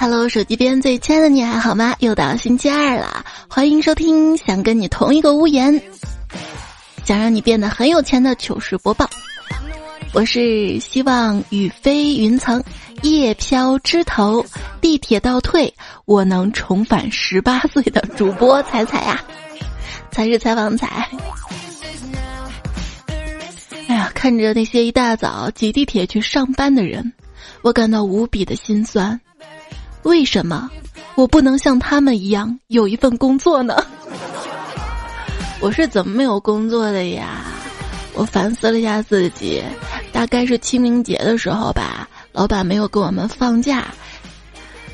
Hello，手机边最亲爱的你还好吗？又到星期二了，欢迎收听想跟你同一个屋檐，想让你变得很有钱的糗事播报。我是希望雨飞云层，叶飘枝头，地铁倒退，我能重返十八岁的主播彩彩呀，才是采访彩。哎呀，看着那些一大早挤地铁去上班的人，我感到无比的心酸。为什么我不能像他们一样有一份工作呢？我是怎么没有工作的呀？我反思了一下自己，大概是清明节的时候吧，老板没有给我们放假，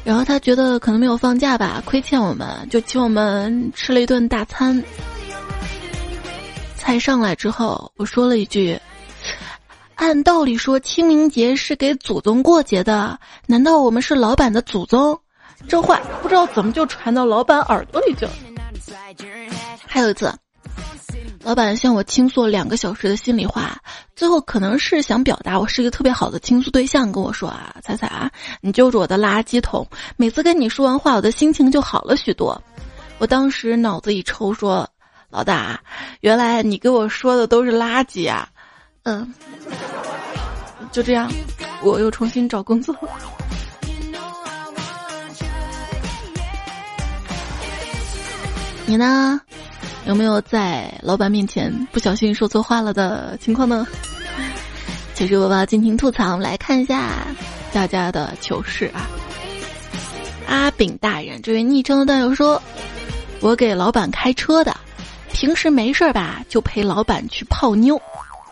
然后他觉得可能没有放假吧，亏欠我们，就请我们吃了一顿大餐。菜上来之后，我说了一句。按道理说，清明节是给祖宗过节的，难道我们是老板的祖宗？这话不知道怎么就传到老板耳朵里去了。还有一次，老板向我倾诉两个小时的心里话，最后可能是想表达我是一个特别好的倾诉对象，跟我说啊，彩彩啊，你就是我的垃圾桶，每次跟你说完话，我的心情就好了许多。我当时脑子一抽，说，老大，原来你给我说的都是垃圾啊。嗯，就这样，我又重新找工作。你呢？有没有在老板面前不小心说错话了的情况呢？其实我把尽情吐槽，我们来看一下大家的糗事啊。阿炳大人，这位昵称的段友说：“我给老板开车的，平时没事吧，就陪老板去泡妞。”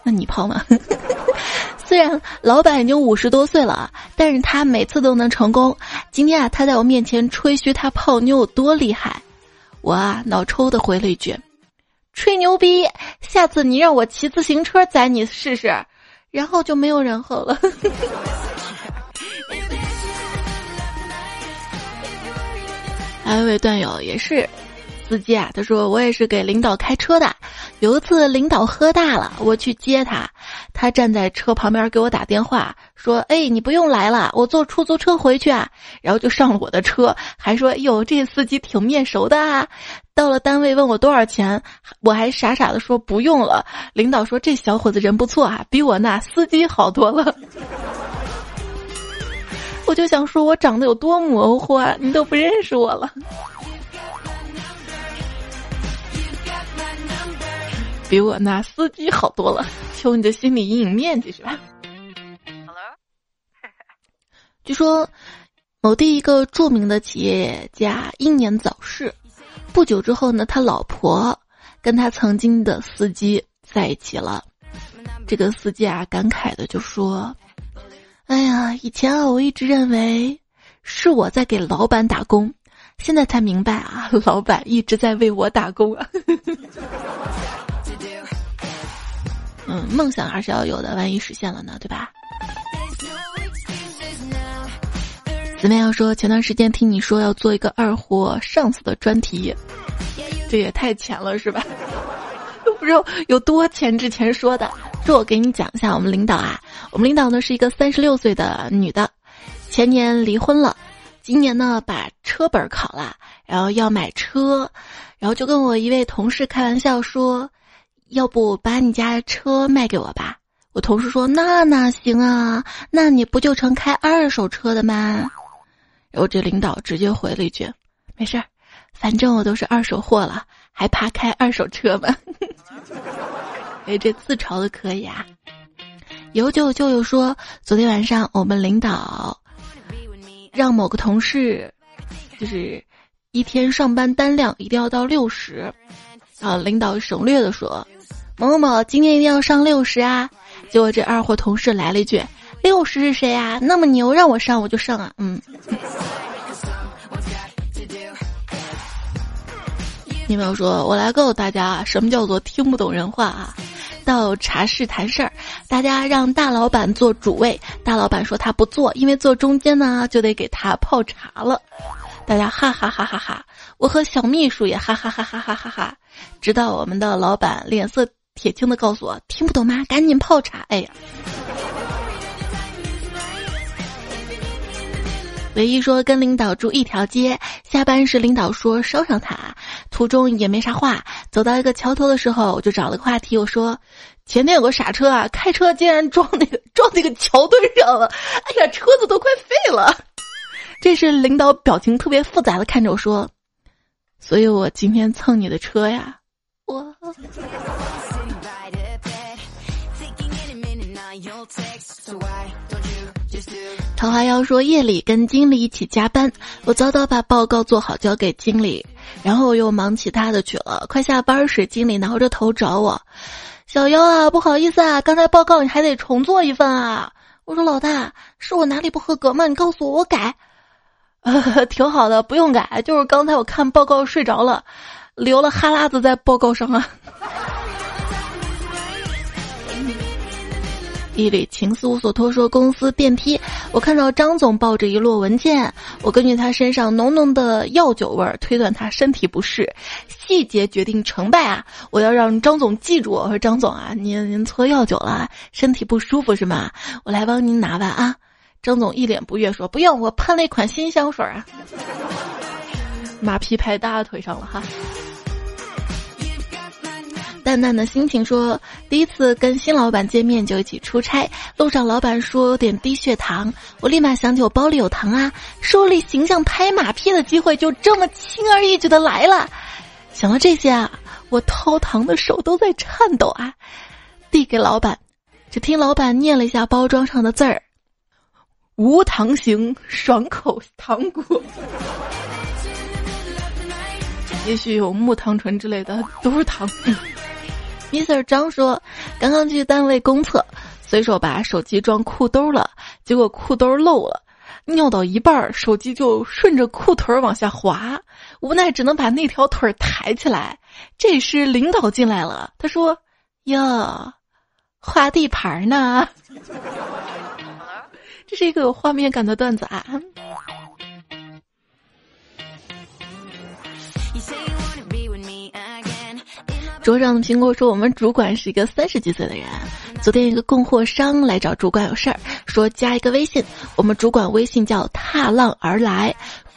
那你泡吗？虽然老板已经五十多岁了，但是他每次都能成功。今天啊，他在我面前吹嘘他泡妞有多厉害，我啊脑抽的回了一句：“吹牛逼！下次你让我骑自行车载你试试。”然后就没有然后了。还有一位段友也是。司机啊，他说我也是给领导开车的。有一次领导喝大了，我去接他，他站在车旁边给我打电话说：“哎，你不用来了，我坐出租车回去啊。”然后就上了我的车，还说：“哟，这司机挺面熟的啊。”到了单位问我多少钱，我还傻傻的说不用了。领导说这小伙子人不错啊，比我那司机好多了。我就想说我长得有多模糊啊，你都不认识我了。比我那司机好多了，求你的心理阴影面积是吧？据说某地一个著名的企业家英年早逝，不久之后呢，他老婆跟他曾经的司机在一起了。这个司机啊，感慨的就说：“哎呀，以前啊，我一直认为是我在给老板打工，现在才明白啊，老板一直在为我打工啊。”嗯，梦想还是要有的，万一实现了呢，对吧？怎么样说？前段时间听你说要做一个二货上司的专题，这也太浅了是吧？都 不知道有多浅之前说的。说我给你讲一下，我们领导啊，我们领导呢是一个三十六岁的女的，前年离婚了，今年呢把车本考了，然后要买车，然后就跟我一位同事开玩笑说。要不把你家车卖给我吧？我同事说那哪行啊？那你不就成开二手车的吗？然后这领导直接回了一句：“没事儿，反正我都是二手货了，还怕开二手车吗？” 哎，这自嘲的可以啊。有九舅舅说，昨天晚上我们领导让某个同事，就是一天上班单量一定要到六十，啊领导省略的说。某某某今天一定要上六十啊！结果这二货同事来了一句：“六十是谁啊？那么牛，让我上我就上啊！”嗯。你没有说，我来告诉大家什么叫做听不懂人话啊！到茶室谈事儿，大家让大老板坐主位，大老板说他不坐，因为坐中间呢就得给他泡茶了。大家哈哈哈哈哈！我和小秘书也哈哈哈哈哈哈哈！直到我们的老板脸色。铁青的告诉我：“听不懂吗？赶紧泡茶！”哎呀，唯一说跟领导住一条街，下班时领导说捎上他，途中也没啥话。走到一个桥头的时候，我就找了个话题，我说：“前天有个傻车啊，开车竟然撞那个撞那个桥墩上了，哎呀，车子都快废了。”这时领导表情特别复杂的看着我说：“所以我今天蹭你的车呀，我。”桃花妖说：“夜里跟经理一起加班，我早早把报告做好交给经理，然后我又忙其他的去了。快下班时，经理挠着头找我：‘小妖啊，不好意思啊，刚才报告你还得重做一份啊。’我说：‘老大，是我哪里不合格吗？你告诉我，我改。’呃，挺好的，不用改，就是刚才我看报告睡着了，流了哈喇子在报告上啊。”一缕情丝无所托说，公司电梯，我看到张总抱着一摞文件，我根据他身上浓浓的药酒味儿推断他身体不适，细节决定成败啊！我要让张总记住我，说张总啊，您您搓药酒了，身体不舒服是吗？我来帮您拿吧啊！张总一脸不悦说：“不用，我喷了一款新香水啊。”马屁拍大腿上了哈。淡淡的心情说：“第一次跟新老板见面就一起出差，路上老板说有点低血糖，我立马想起我包里有糖啊，树立形象拍马屁的机会就这么轻而易举的来了。想到这些啊，我掏糖的手都在颤抖啊。递给老板，只听老板念了一下包装上的字儿：无糖型爽口糖果。也许有木糖醇之类的，都是糖。” Mr. 张说：“刚刚去单位公厕，随手把手机装裤兜了，结果裤兜漏了，尿到一半，手机就顺着裤腿往下滑，无奈只能把那条腿抬起来。这时领导进来了，他说：‘哟，画地盘呢。’这是一个有画面感的段子啊。”桌上的苹果说：“我们主管是一个三十几岁的人。昨天一个供货商来找主管有事儿，说加一个微信。我们主管微信叫踏浪而来，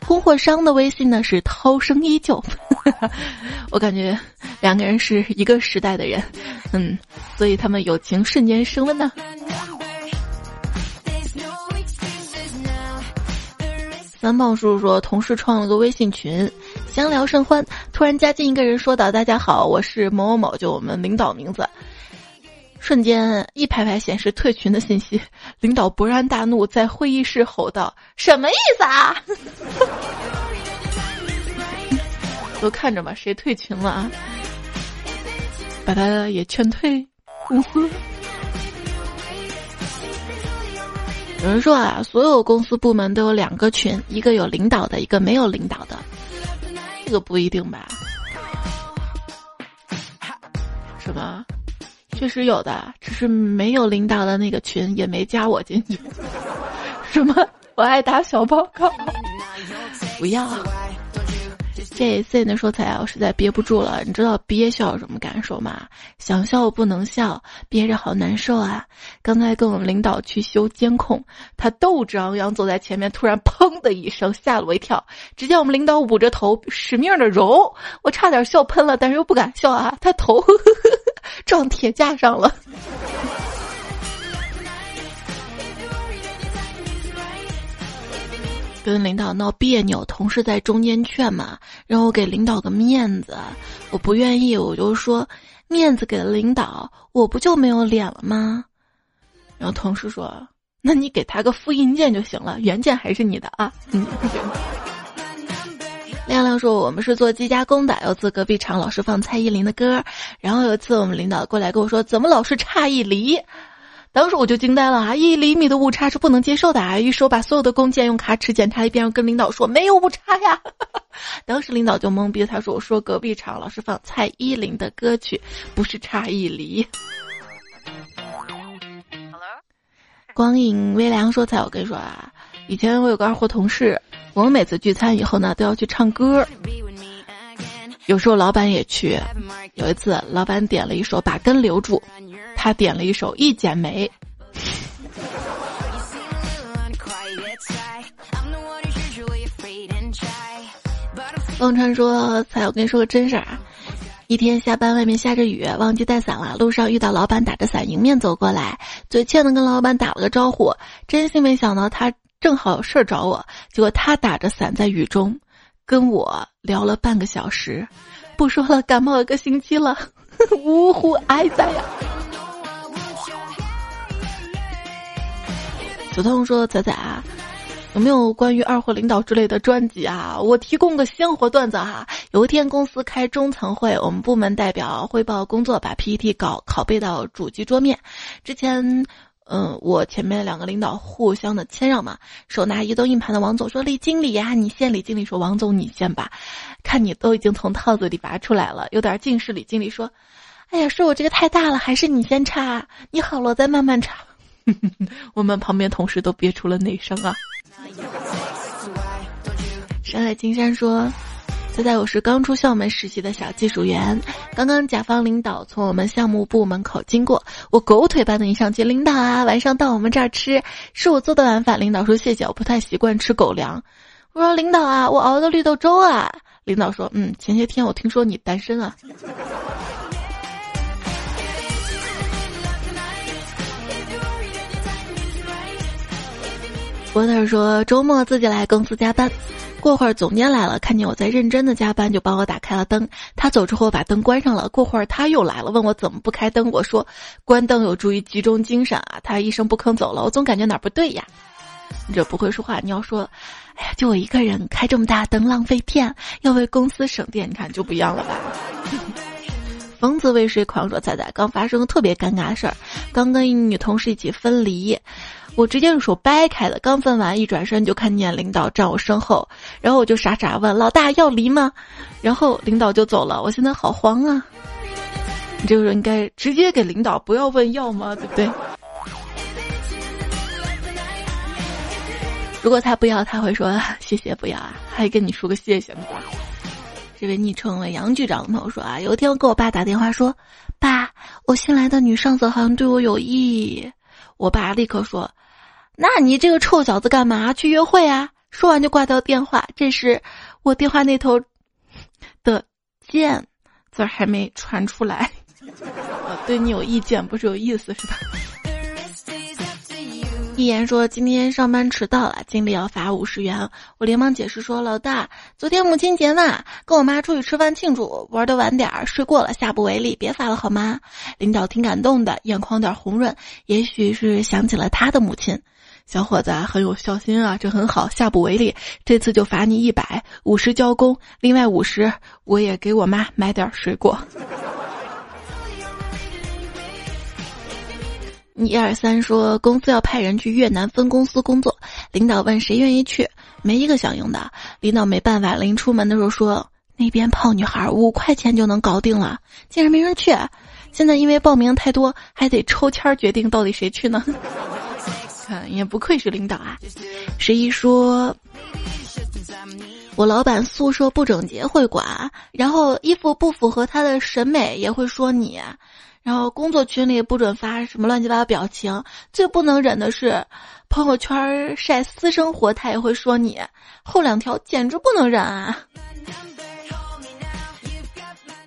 供货商的微信呢是涛声依旧。我感觉两个人是一个时代的人，嗯，所以他们友情瞬间升温呢。”三胖叔叔说，同事创了个微信群，相聊甚欢。突然加进一个人，说道：“大家好，我是某某某，就我们领导名字。”瞬间一排排显示退群的信息。领导勃然大怒，在会议室吼道：“什么意思啊？” 都看着吧，谁退群了啊？把他也劝退公司。有人说啊，所有公司部门都有两个群，一个有领导的，一个没有领导的。这个不一定吧？什么？确实有的，只是没有领导的那个群也没加我进去。什么？我爱打小报告？不要。这 C 的说彩啊，我实在憋不住了。你知道憋笑什么感受吗？想笑不能笑，憋着好难受啊！刚才跟我们领导去修监控，他斗志昂扬走在前面，突然砰的一声吓了我一跳。只见我们领导捂着头使命的揉，我差点笑喷了，但是又不敢笑啊，他头 撞铁架上了。跟领导闹别扭，同事在中间劝嘛，让我给领导个面子，我不愿意，我就说面子给了领导，我不就没有脸了吗？然后同事说，那你给他个复印件就行了，原件还是你的啊。嗯。亮亮说，我们是做机加工的，有次隔壁厂老师放蔡依林的歌，然后有一次我们领导过来跟我说，怎么老是差一厘？当时我就惊呆了啊！一厘米的误差是不能接受的啊！于是我把所有的弓箭用卡尺检查一遍，跟领导说没有误差呀。当时领导就懵逼，他说：“我说隔壁厂老是放蔡依林的歌曲，不是差一厘。”光影微凉说：“彩，我跟你说啊，以前我有个二货同事，我们每次聚餐以后呢，都要去唱歌。有时候老板也去。有一次，老板点了一首《把根留住》。”他点了一首《一剪梅》。忘川说：“才，我跟你说个真事儿啊。一天下班，外面下着雨，忘记带伞了。路上遇到老板打着伞迎面走过来，嘴欠的跟老板打了个招呼。真心没想到他正好有事儿找我，结果他打着伞在雨中跟我聊了半个小时。不说了，感冒一个星期了，呜呼哀哉呀！”子彤说：“仔仔啊。”有没有关于二货领导之类的专辑啊？我提供个鲜活段子哈。有一天公司开中层会，我们部门代表汇报工作，把 PPT 稿拷贝到主机桌面。之前，嗯，我前面两个领导互相的谦让嘛。手拿移动硬盘的王总说：“李经理呀，你先。”李经理说：“王总你先吧，看你都已经从套子里拔出来了，有点近视。”李经理说：“哎呀，是我这个太大了，还是你先插？你好了再慢慢插。”我们旁边同事都憋出了内伤啊。山海金山说：“现在我是刚出校门实习的小技术员，刚刚甲方领导从我们项目部门口经过，我狗腿般的迎上去，领导啊，晚上到我们这儿吃，是我做的晚饭。领导说谢谢，我不太习惯吃狗粮。我说领导啊，我熬的绿豆粥啊。领导说，嗯，前些天我听说你单身啊。”波特说：“周末自己来公司加班，过会儿总监来了，看见我在认真的加班，就帮我打开了灯。他走之后把灯关上了。过会儿他又来了，问我怎么不开灯。我说关灯有助于集中精神啊。他一声不吭走了。我总感觉哪儿不对呀。你这不会说话，你要说，哎呀，就我一个人开这么大灯浪费电，要为公司省电，你看就不一样了吧。”疯子为谁狂说：“仔仔刚发生个特别尴尬的事儿，刚跟一女同事一起分离。”我直接用手掰开的，刚分完，一转身就看见领导站我身后，然后我就傻傻问：“老大要离吗？”然后领导就走了，我现在好慌啊！你这个时候应该直接给领导，不要问要吗？对不对？如果他不要，他会说谢谢不要啊，还跟你说个谢谢呢。这位昵称为杨局长的朋友说啊，有一天我给我爸打电话说：“爸，我新来的女上司好像对我有意。”我爸立刻说。那你这个臭小子干嘛去约会啊？说完就挂掉电话。这时，我电话那头的“贱”字还没传出来。我 对你有意见，不是有意思是吧？一言说今天上班迟到了，经理要罚五十元。我连忙解释说：“老大，昨天母亲节嘛，跟我妈出去吃饭庆祝，玩的晚点儿，睡过了，下不为例，别罚了好吗？”领导挺感动的，眼眶有点红润，也许是想起了他的母亲。小伙子很有孝心啊，这很好，下不为例。这次就罚你一百五十交工，另外五十我也给我妈买点水果。一二三说公司要派人去越南分公司工作，领导问谁愿意去，没一个响应的。领导没办法，临出门的时候说那边泡女孩五块钱就能搞定了，竟然没人去。现在因为报名太多，还得抽签决定到底谁去呢。也不愧是领导啊！十一说，我老板宿舍不整洁会管，然后衣服不符合他的审美也会说你，然后工作群里不准发什么乱七八糟表情，最不能忍的是朋友圈晒私生活他也会说你，后两条简直不能忍啊！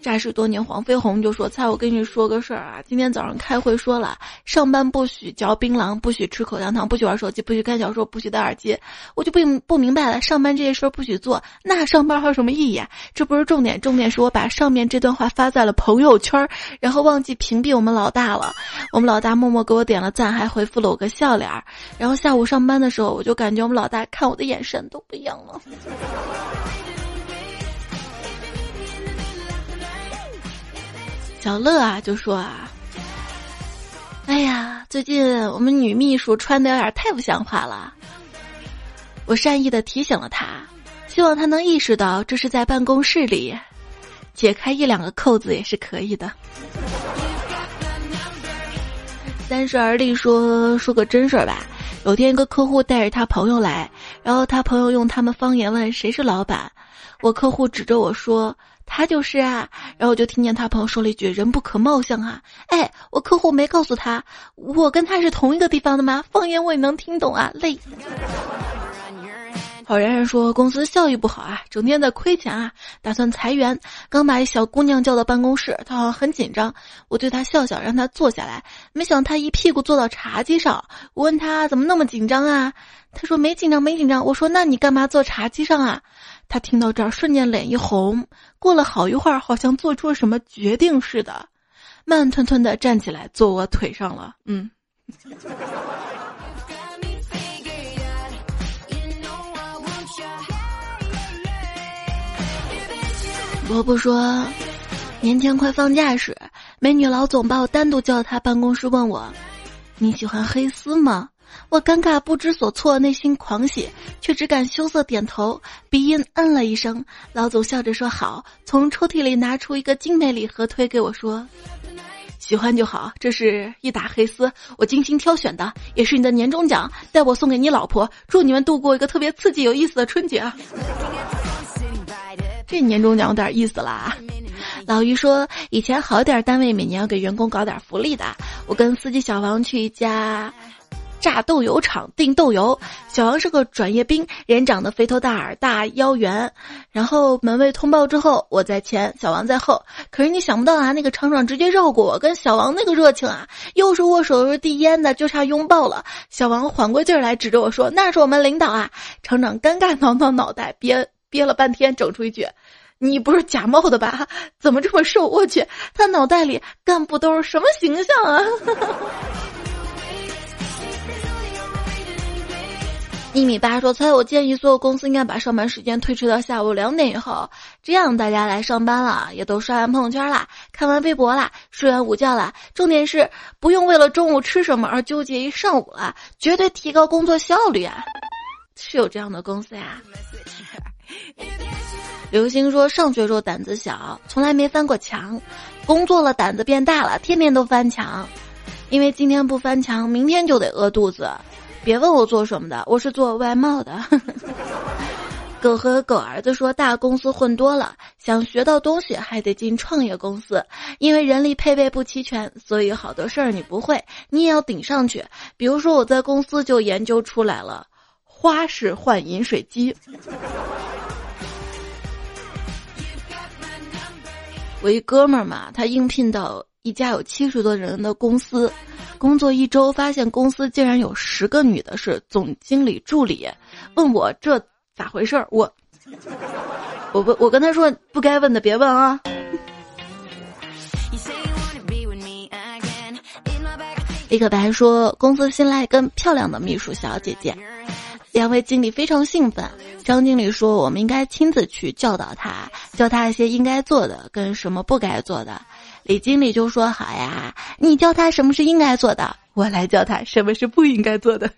驾驶多年，黄飞鸿就说：“猜我跟你说个事儿啊，今天早上开会说了，上班不许嚼槟榔，不许吃口香糖，不许玩手机，不许看小说，不许戴耳机。我就不不明白了，上班这些事儿不许做，那上班还有什么意义啊？这不是重点，重点是我把上面这段话发在了朋友圈，然后忘记屏蔽我们老大了。我们老大默默给我点了赞，还回复了我个笑脸儿。然后下午上班的时候，我就感觉我们老大看我的眼神都不一样了。”小乐啊，就说啊，哎呀，最近我们女秘书穿的有点太不像话了。我善意的提醒了她，希望她能意识到这是在办公室里，解开一两个扣子也是可以的。三十而立说说个真事儿吧，有天一个客户带着他朋友来，然后他朋友用他们方言问谁是老板，我客户指着我说。他就是啊，然后我就听见他朋友说了一句“人不可貌相啊”，哎，我客户没告诉他，我跟他是同一个地方的吗？方言我也能听懂啊，累。好然然说公司效益不好啊，整天在亏钱啊，打算裁员。刚把一小姑娘叫到办公室，她好像很紧张。我对她笑笑，让她坐下来。没想到她一屁股坐到茶几上。我问她怎么那么紧张啊？她说没紧张，没紧张。我说那你干嘛坐茶几上啊？他听到这儿瞬间脸一红，过了好一会儿，好像做出了什么决定似的，慢吞吞的站起来坐我腿上了。嗯。萝卜说，年前快放假时，美女老总把我单独叫到他办公室，问我：“你喜欢黑丝吗？”我尴尬不知所措，内心狂喜，却只敢羞涩点头，鼻音嗯了一声。老总笑着说：“好。”从抽屉里拿出一个精美礼盒，推给我说：“喜欢就好，这是一打黑丝，我精心挑选的，也是你的年终奖，待我送给你老婆，祝你们度过一个特别刺激有意思的春节。”这年终奖有点意思啦。老于说，以前好点单位每年要给员工搞点福利的。我跟司机小王去一家炸豆油厂订豆油，小王是个转业兵，人长得肥头大耳、大腰圆。然后门卫通报之后，我在前，小王在后。可是你想不到啊，那个厂长直接绕过我，跟小王那个热情啊，又是握手又是递烟的，就差拥抱了。小王缓过劲儿来，指着我说：“那是我们领导啊。”厂长尴尬挠挠脑袋，憋。憋了半天，整出一句：“你不是假冒的吧？怎么这么瘦？我去，他脑袋里干部都是什么形象啊？” 一米八说：“猜我建议所有公司应该把上班时间推迟到下午两点以后，这样大家来上班了，也都刷完朋友圈啦，看完微博啦，睡完午觉啦。重点是不用为了中午吃什么而纠结一上午了，绝对提高工作效率啊！是有这样的公司呀。”刘星说：“上学时候胆子小，从来没翻过墙，工作了胆子变大了，天天都翻墙。因为今天不翻墙，明天就得饿肚子。别问我做什么的，我是做外贸的。”狗和狗儿子说：“大公司混多了，想学到东西还得进创业公司，因为人力配备不齐全，所以好多事儿你不会，你也要顶上去。比如说我在公司就研究出来了花式换饮水机。”我一哥们儿嘛，他应聘到一家有七十多人的公司，工作一周，发现公司竟然有十个女的是总经理助理，问我这咋回事儿？我，我，我跟他说不该问的别问啊。李可白说，公司新来一个漂亮的秘书小姐姐。两位经理非常兴奋。张经理说：“我们应该亲自去教导他，教他一些应该做的跟什么不该做的。”李经理就说：“好呀，你教他什么是应该做的，我来教他什么是不应该做的。”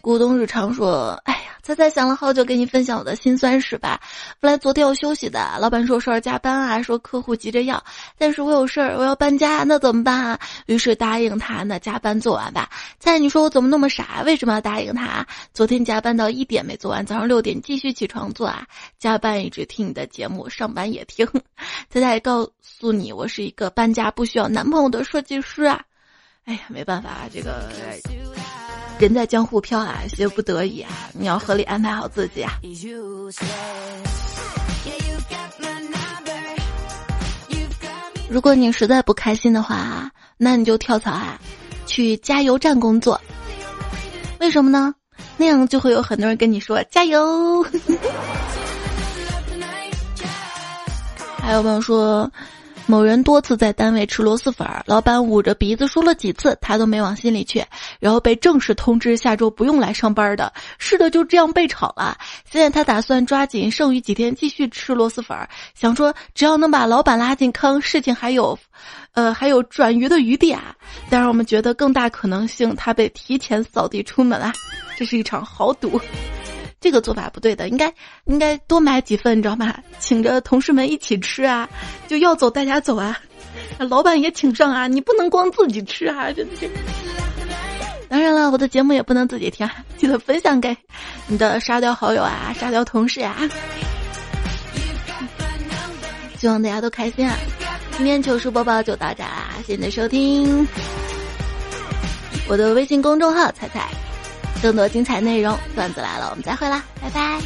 股东日常说：“哎。”猜猜想了好久，跟你分享我的辛酸史吧。本来昨天要休息的，老板说说要加班啊，说客户急着要，但是我有事儿，我要搬家，那怎么办啊？于是答应他，那加班做完吧。猜你说我怎么那么傻？为什么要答应他？昨天加班到一点没做完，早上六点继续起床做啊。加班一直听你的节目，上班也听。猜猜告诉你，我是一个搬家不需要男朋友的设计师啊。哎呀，没办法，这个。人在江湖飘啊，学不得已啊，你要合理安排好自己啊。如果你实在不开心的话，那你就跳槽啊，去加油站工作。为什么呢？那样就会有很多人跟你说加油。还有朋友说。某人多次在单位吃螺蛳粉，老板捂着鼻子说了几次，他都没往心里去，然后被正式通知下周不用来上班的。是的，就这样被炒了。现在他打算抓紧剩余几天继续吃螺蛳粉，想说只要能把老板拉进坑，事情还有，呃，还有转移的余地啊。但是我们觉得更大可能性，他被提前扫地出门啊，这是一场豪赌。这个做法不对的，应该应该多买几份，你知道吗？请着同事们一起吃啊，就要走大家走啊，老板也请上啊，你不能光自己吃啊，真的。当然了，我的节目也不能自己听，记得分享给你的沙雕好友啊，沙雕同事啊。希望大家都开心啊！今天糗事播报就到这啦，谢谢你的收听。我的微信公众号“彩彩”，更多精彩内容，段子来了，我们再会啦，拜拜。